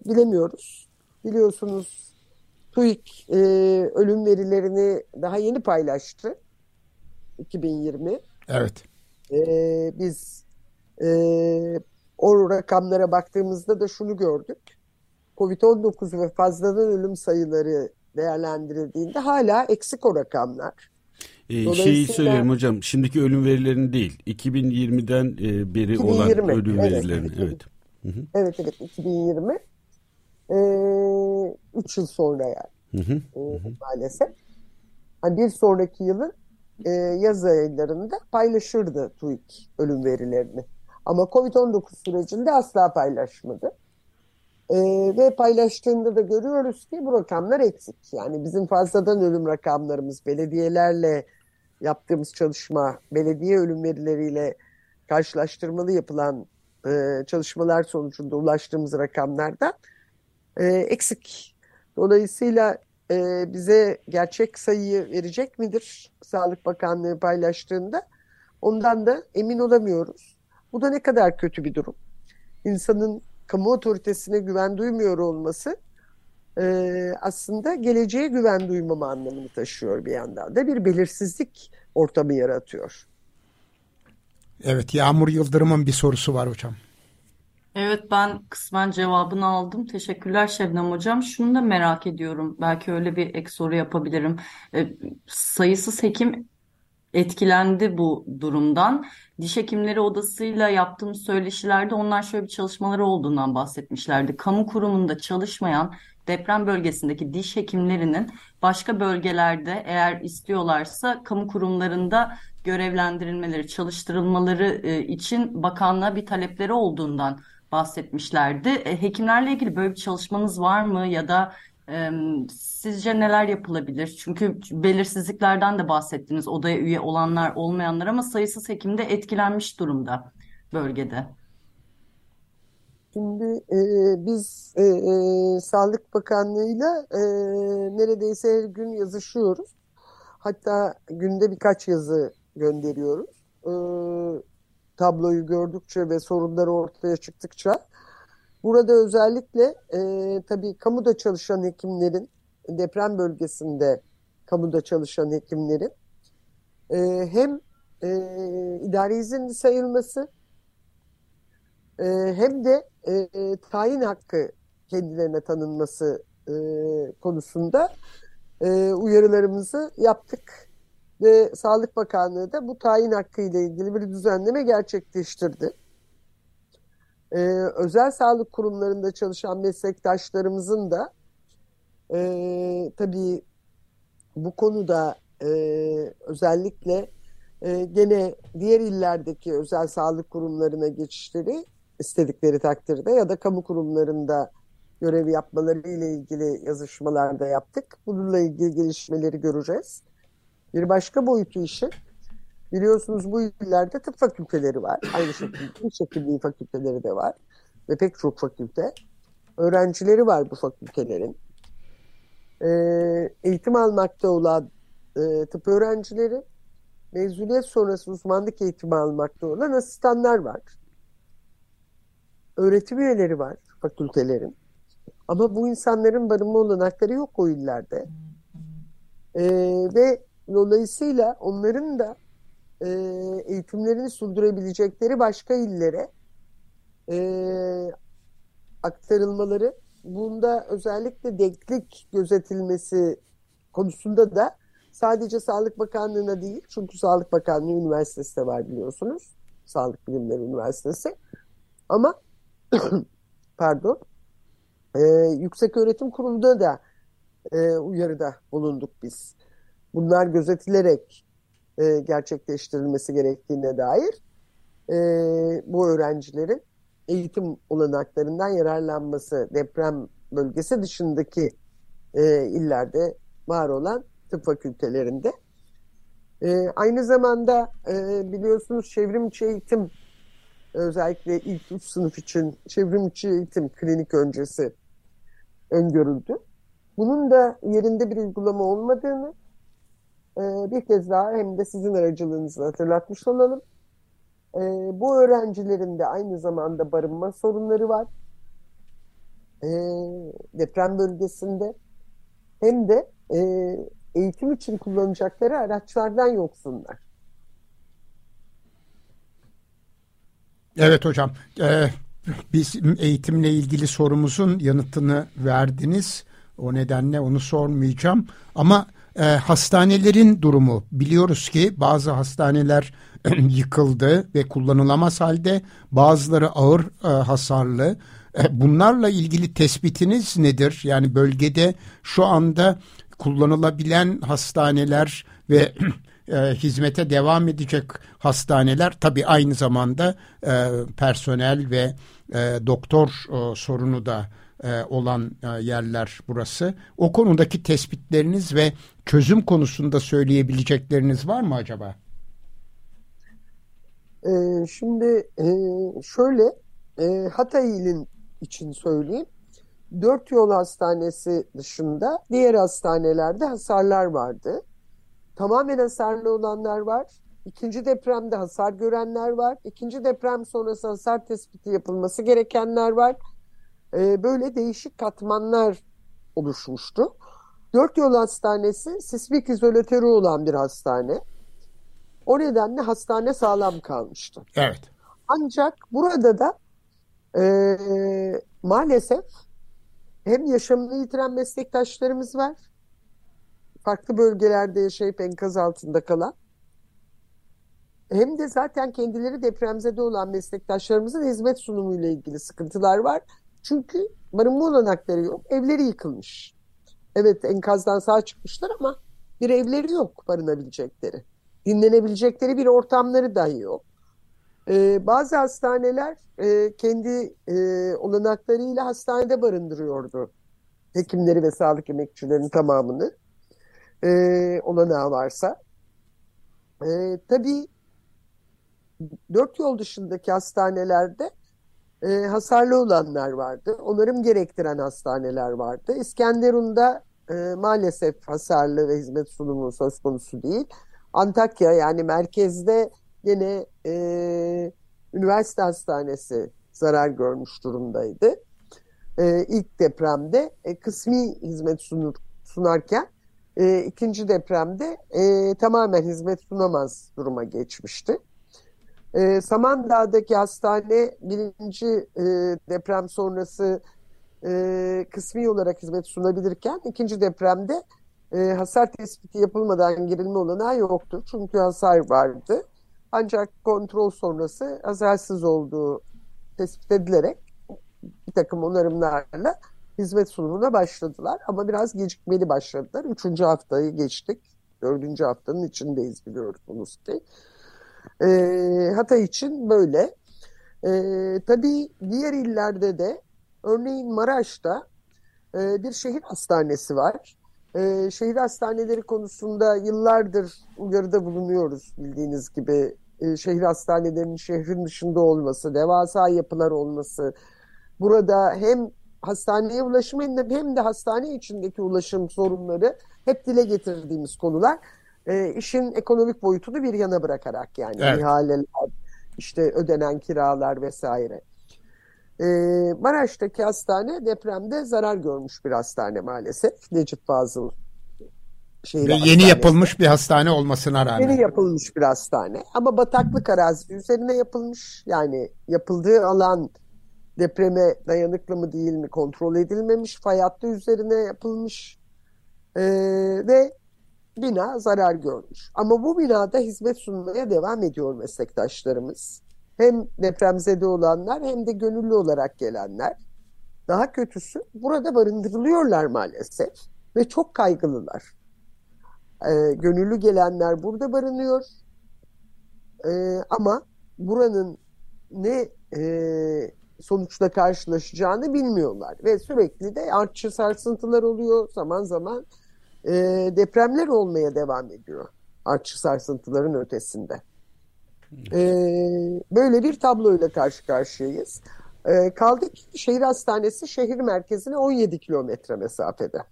bilemiyoruz. Biliyorsunuz TÜİK e, ölüm verilerini daha yeni paylaştı. 2020. Evet. E, biz e, o rakamlara baktığımızda da şunu gördük. Covid-19 ve fazladan ölüm sayıları değerlendirildiğinde hala eksik o rakamlar. Ee. Şeyi söyleyeyim hocam. Şimdiki ölüm verilerini değil. 2020'den e, beri 2020, olan ölüm evet, verilerini. Evet. Evet. evet evet 2020. Ee, 3 yıl sonra yani. Hı hı. Ee, maalesef. Yani bir sonraki yılın e, yaz aylarında paylaşırdı TÜİK ölüm verilerini. Ama Covid-19 sürecinde asla paylaşmadı. E, ve paylaştığında da görüyoruz ki bu rakamlar eksik. Yani bizim fazladan ölüm rakamlarımız belediyelerle yaptığımız çalışma, belediye ölüm verileriyle karşılaştırmalı yapılan e, çalışmalar sonucunda ulaştığımız rakamlardan e, eksik. Dolayısıyla e, bize gerçek sayıyı verecek midir Sağlık Bakanlığı paylaştığında? Ondan da emin olamıyoruz. Bu da ne kadar kötü bir durum. İnsanın kamu otoritesine güven duymuyor olması e, aslında geleceğe güven duymama anlamını taşıyor bir yandan da bir belirsizlik ortamı yaratıyor. Evet Yağmur Yıldırım'ın bir sorusu var hocam. Evet ben kısmen cevabını aldım. Teşekkürler Şebnem Hocam. Şunu da merak ediyorum. Belki öyle bir ek soru yapabilirim. E, sayısız hekim etkilendi bu durumdan. Diş Hekimleri Odası'yla yaptığımız söyleşilerde onlar şöyle bir çalışmaları olduğundan bahsetmişlerdi. Kamu kurumunda çalışmayan deprem bölgesindeki diş hekimlerinin başka bölgelerde eğer istiyorlarsa kamu kurumlarında görevlendirilmeleri, çalıştırılmaları e, için bakanlığa bir talepleri olduğundan bahsetmişlerdi. E, hekimlerle ilgili böyle bir çalışmanız var mı ya da Sizce neler yapılabilir? Çünkü belirsizliklerden de bahsettiniz. Odaya üye olanlar, olmayanlar ama sayısız hekim de etkilenmiş durumda bölgede. Şimdi e, biz e, e, Sağlık Bakanlığı'yla e, neredeyse her gün yazışıyoruz. Hatta günde birkaç yazı gönderiyoruz. E, tabloyu gördükçe ve sorunları ortaya çıktıkça Burada özellikle e, tabii kamuda çalışan hekimlerin, deprem bölgesinde kamuda çalışan hekimlerin e, hem e, idari izinli sayılması e, hem de e, tayin hakkı kendilerine tanınması e, konusunda e, uyarılarımızı yaptık. Ve Sağlık Bakanlığı da bu tayin hakkı ile ilgili bir düzenleme gerçekleştirdi e, özel sağlık kurumlarında çalışan meslektaşlarımızın da e, tabii bu konuda e, özellikle e, gene diğer illerdeki özel sağlık kurumlarına geçişleri istedikleri takdirde ya da kamu kurumlarında görev yapmaları ile ilgili yazışmalarda yaptık. Bununla ilgili gelişmeleri göreceğiz. Bir başka boyutu işin Biliyorsunuz bu illerde tıp fakülteleri var. Aynı şekilde diş hekimliği fakülteleri de var. Ve pek çok fakülte. Öğrencileri var bu fakültelerin. Ee, eğitim almakta olan e, tıp öğrencileri, mezuniyet sonrası uzmanlık eğitimi almakta olan asistanlar var. Öğretim üyeleri var fakültelerin. Ama bu insanların barınma olanakları yok o illerde. Ee, ve dolayısıyla onların da e, eğitimlerini sürdürebilecekleri başka illere e, aktarılmaları bunda özellikle denklik gözetilmesi konusunda da sadece Sağlık Bakanlığı'na değil çünkü Sağlık Bakanlığı Üniversitesi de var biliyorsunuz. Sağlık Bilimleri Üniversitesi. Ama pardon e, Yüksek Öğretim Kurulu'na da e, uyarıda bulunduk biz. Bunlar gözetilerek e, gerçekleştirilmesi gerektiğine dair e, bu öğrencilerin eğitim olanaklarından yararlanması deprem bölgesi dışındaki e, illerde var olan tıp fakültelerinde. E, aynı zamanda e, biliyorsunuz çevrim içi eğitim özellikle ilk üç sınıf için çevrim içi eğitim klinik öncesi öngörüldü. Bunun da yerinde bir uygulama olmadığını e, bir kez daha hem de sizin aracılığınızla hatırlatmış olalım. E, bu öğrencilerin de aynı zamanda barınma sorunları var. E, deprem bölgesinde hem de e, eğitim için kullanacakları araçlardan yoksunlar. Evet hocam. Ee, biz eğitimle ilgili sorumuzun yanıtını verdiniz. O nedenle onu sormayacağım. Ama e, hastanelerin durumu biliyoruz ki bazı hastaneler yıkıldı ve kullanılamaz halde bazıları ağır e, hasarlı. E, bunlarla ilgili tespitiniz nedir? Yani bölgede şu anda kullanılabilen hastaneler ve e, hizmete devam edecek hastaneler tabii aynı zamanda e, personel ve e, doktor e, sorunu da e, olan e, yerler burası. O konudaki tespitleriniz ve çözüm konusunda söyleyebilecekleriniz var mı acaba? E, şimdi şöyle e, Hatay ilin için söyleyeyim. Dört yol hastanesi dışında diğer hastanelerde hasarlar vardı. Tamamen hasarlı olanlar var. İkinci depremde hasar görenler var. İkinci deprem sonrası hasar tespiti yapılması gerekenler var. Ee, böyle değişik katmanlar oluşmuştu. Dört yol hastanesi sismik izolatörü olan bir hastane. O nedenle hastane sağlam kalmıştı. Evet. Ancak burada da e, maalesef hem yaşamını yitiren meslektaşlarımız var. Farklı bölgelerde yaşayıp enkaz altında kalan. Hem de zaten kendileri depremzede olan meslektaşlarımızın hizmet sunumuyla ilgili sıkıntılar var. Çünkü barınma olanakları yok. Evleri yıkılmış. Evet enkazdan sağ çıkmışlar ama bir evleri yok barınabilecekleri. Dinlenebilecekleri bir ortamları dahi yok. Ee, bazı hastaneler e, kendi e, olanaklarıyla hastanede barındırıyordu. Hekimleri ve sağlık emekçilerinin tamamını. E, olanağı varsa. E, tabii dört yol dışındaki hastanelerde e, hasarlı olanlar vardı. Onarım gerektiren hastaneler vardı. İskenderun'da e, maalesef hasarlı ve hizmet sunumu söz konusu değil. Antakya yani merkezde yine e, üniversite hastanesi zarar görmüş durumdaydı. E, ilk depremde e, kısmi hizmet sunur, sunarken e, ikinci depremde e, tamamen hizmet sunamaz duruma geçmişti. E, Samandağ'daki hastane birinci e, deprem sonrası e, kısmi olarak hizmet sunabilirken ikinci depremde e, hasar tespiti yapılmadan girilme olanağı yoktu. Çünkü hasar vardı. Ancak kontrol sonrası hasarsız olduğu tespit edilerek bir takım onarımlarla hizmet sunumuna başladılar. Ama biraz gecikmeli başladılar. Üçüncü haftayı geçtik. Dördüncü haftanın içindeyiz biliyorsunuz ki. E, Hatay için böyle. E, tabii diğer illerde de örneğin Maraş'ta e, bir şehir hastanesi var. E, şehir hastaneleri konusunda yıllardır uyarıda bulunuyoruz bildiğiniz gibi. E, şehir hastanelerinin şehrin dışında olması, devasa yapılar olması. Burada hem hastaneye ulaşım hem de hastane içindeki ulaşım sorunları hep dile getirdiğimiz konular e, işin ekonomik boyutunu bir yana bırakarak yani evet. ihaleler, işte ödenen kiralar vesaire. E, Maraş'taki hastane depremde zarar görmüş bir hastane maalesef. Necip Fazıl Şehir Ve yeni yapılmış bir hastane olmasına rağmen. Yeni yapılmış bir hastane ama bataklık arazi üzerine yapılmış. Yani yapıldığı alan depreme dayanıklı mı değil mi kontrol edilmemiş. Fay hattı üzerine yapılmış. Ee, ve bina zarar görmüş. Ama bu binada hizmet sunmaya devam ediyor meslektaşlarımız. Hem depremzede olanlar hem de gönüllü olarak gelenler. Daha kötüsü burada barındırılıyorlar maalesef ve çok kaygılılar. Ee, gönüllü gelenler burada barınıyor ee, ama buranın ne e, sonuçla karşılaşacağını bilmiyorlar ve sürekli de artçı sarsıntılar oluyor zaman zaman e, depremler olmaya devam ediyor. Artçı sarsıntıların ötesinde. E, böyle bir tabloyla karşı karşıyayız. E, kaldı ki şehir hastanesi şehir merkezine 17 kilometre mesafede.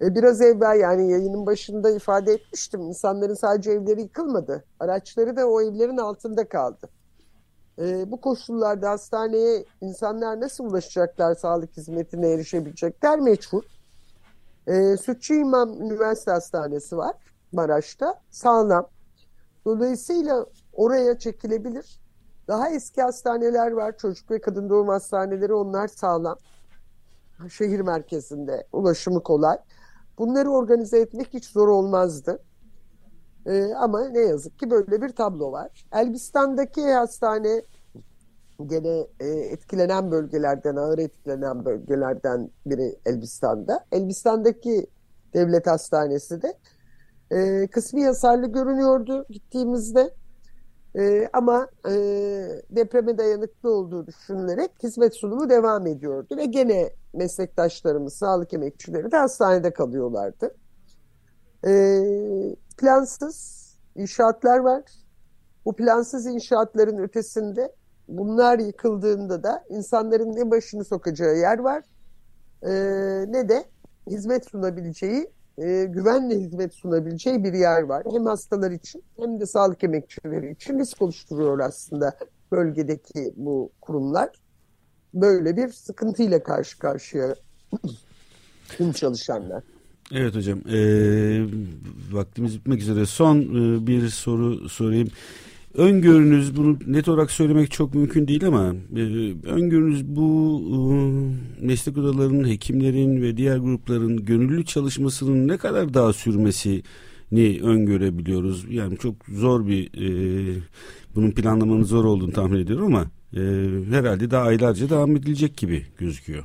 E, biraz evvel yani yayının başında ifade etmiştim. İnsanların sadece evleri yıkılmadı. Araçları da o evlerin altında kaldı. E, bu koşullarda hastaneye insanlar nasıl ulaşacaklar, sağlık hizmetine erişebilecekler meçhul. E, Sütçü İmam Üniversite Hastanesi var Maraş'ta. Sağlam. Dolayısıyla oraya çekilebilir. Daha eski hastaneler var. Çocuk ve kadın doğum hastaneleri onlar sağlam. Şehir merkezinde ulaşımı kolay. Bunları organize etmek hiç zor olmazdı. Ee, ama ne yazık ki böyle bir tablo var. Elbistan'daki hastane gene e, etkilenen bölgelerden, ağır etkilenen bölgelerden biri Elbistan'da. Elbistan'daki devlet hastanesi de e, kısmi hasarlı görünüyordu gittiğimizde. E, ama e, depreme dayanıklı olduğu düşünülerek hizmet sunumu devam ediyordu ve gene meslektaşlarımız, sağlık emekçileri de hastanede kalıyorlardı. E, plansız inşaatlar var. Bu plansız inşaatların ötesinde bunlar yıkıldığında da insanların ne başını sokacağı yer var e, ne de hizmet sunabileceği, e, güvenle hizmet sunabileceği bir yer var. Hem hastalar için hem de sağlık emekçileri için risk oluşturuyor aslında bölgedeki bu kurumlar. Böyle bir sıkıntıyla karşı karşıya tüm çalışanlar. Evet hocam. E, vaktimiz bitmek üzere. Son e, bir soru sorayım. Öngörünüz bunu net olarak söylemek çok mümkün değil ama e, öngörünüz bu e, meslek odalarının, hekimlerin ve diğer grupların gönüllü çalışmasının ne kadar daha sürmesini öngörebiliyoruz. Yani çok zor bir e, bunun planlamanın zor olduğunu tahmin ediyorum ama e, herhalde daha aylarca devam edilecek gibi gözüküyor.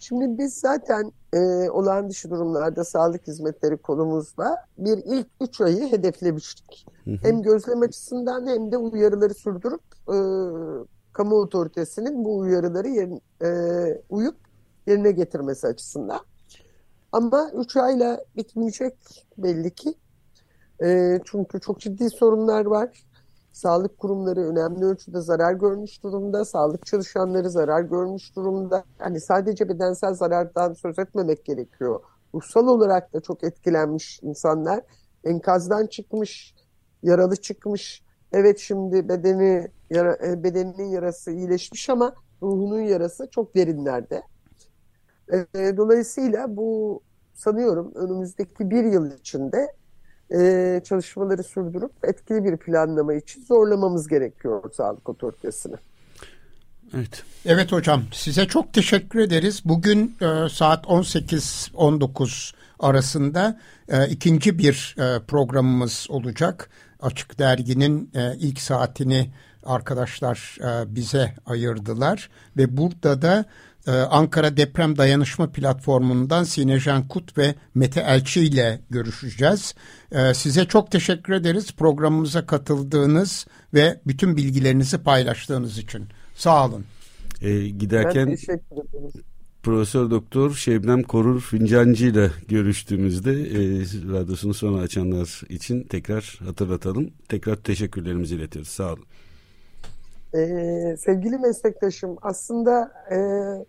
Şimdi biz zaten e, olağan dışı durumlarda sağlık hizmetleri konumuzla bir ilk üç ayı hedeflemiştik. Hı hı. Hem gözlem açısından hem de uyarıları sürdürüp e, kamu otoritesinin bu uyarıları yer, e, uyup yerine getirmesi açısından. Ama üç ayla bitmeyecek belli ki. E, çünkü çok ciddi sorunlar var. Sağlık kurumları önemli ölçüde zarar görmüş durumda. Sağlık çalışanları zarar görmüş durumda. Hani sadece bedensel zarardan söz etmemek gerekiyor. Ruhsal olarak da çok etkilenmiş insanlar. Enkazdan çıkmış, yaralı çıkmış. Evet şimdi bedeni yara, e, bedeninin yarası iyileşmiş ama ruhunun yarası çok derinlerde. E, dolayısıyla bu sanıyorum önümüzdeki bir yıl içinde e, çalışmaları sürdürüp etkili bir planlama için zorlamamız gerekiyor sağlık otoritesini. Evet. Evet hocam size çok teşekkür ederiz. Bugün e, saat 18-19 arasında e, ikinci bir e, programımız olacak. Açık Dergi'nin e, ilk saatini arkadaşlar e, bize ayırdılar ve burada da ee, Ankara Deprem Dayanışma Platformu'ndan Sinecan Kut ve Mete Elçi ile görüşeceğiz. Ee, size çok teşekkür ederiz programımıza katıldığınız ve bütün bilgilerinizi paylaştığınız için. Sağ olun. Ee, giderken Profesör Doktor Şebnem Korur Fincancı ile görüştüğümüzde e, radyosunu sonra açanlar için tekrar hatırlatalım. Tekrar teşekkürlerimizi iletiyoruz. Sağ olun. Ee, sevgili meslektaşım aslında e,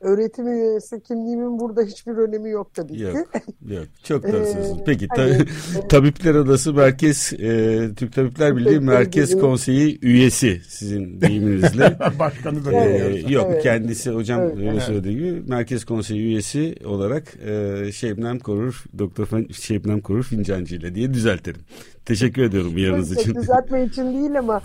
öğretim üyesi kimliğimin burada hiçbir önemi yok tabii ki. Yok, yok. Çok doğrusunuz. Ee, Peki hani, ta, Tabipler Odası Merkez e, Türk Tabipler Birliği Merkez gibi. Konseyi üyesi sizin deyiminizle. Başkanı da ee, Yok evet. kendisi hocam evet. öyle söylediği gibi Merkez Konseyi üyesi olarak e, Şebnem Korur Doktor Şebnem Korur Fincancı ile diye düzeltelim. Teşekkür ediyorum yanınız için. Düzeltme için değil ama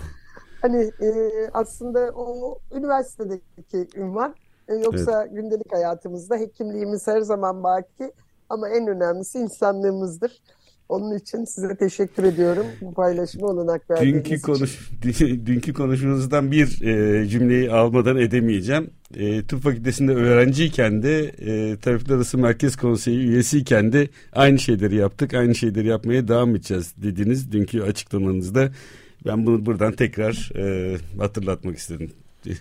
hani e, aslında o üniversitedeki ünvan e, yoksa evet. gündelik hayatımızda hekimliğimiz her zaman baki ama en önemlisi insanlığımızdır. Onun için size teşekkür ediyorum bu paylaşımı olanak verdiğiniz dünkü konuş, için. Dünkü konuşmanızdan bir e, cümleyi almadan edemeyeceğim. E, tıp fakültesinde öğrenciyken de e, Tabipler Arası Merkez Konseyi üyesiyken de aynı şeyleri yaptık. Aynı şeyleri yapmaya devam edeceğiz dediniz dünkü açıklamanızda. Ben bunu buradan tekrar e, hatırlatmak istedim.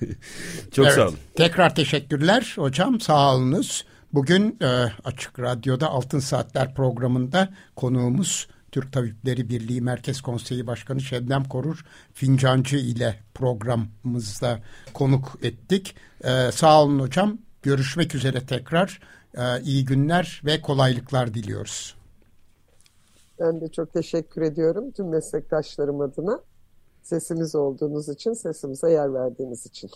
Çok evet, sağ olun. Tekrar teşekkürler hocam sağ olunuz. Bugün e, Açık Radyo'da Altın Saatler programında konuğumuz Türk Tabipleri Birliği Merkez Konseyi Başkanı Şebnem Korur Fincancı ile programımızda konuk ettik. E, sağ olun hocam. Görüşmek üzere tekrar. E, iyi günler ve kolaylıklar diliyoruz. Ben de çok teşekkür ediyorum tüm meslektaşlarım adına. Sesimiz olduğunuz için, sesimize yer verdiğiniz için.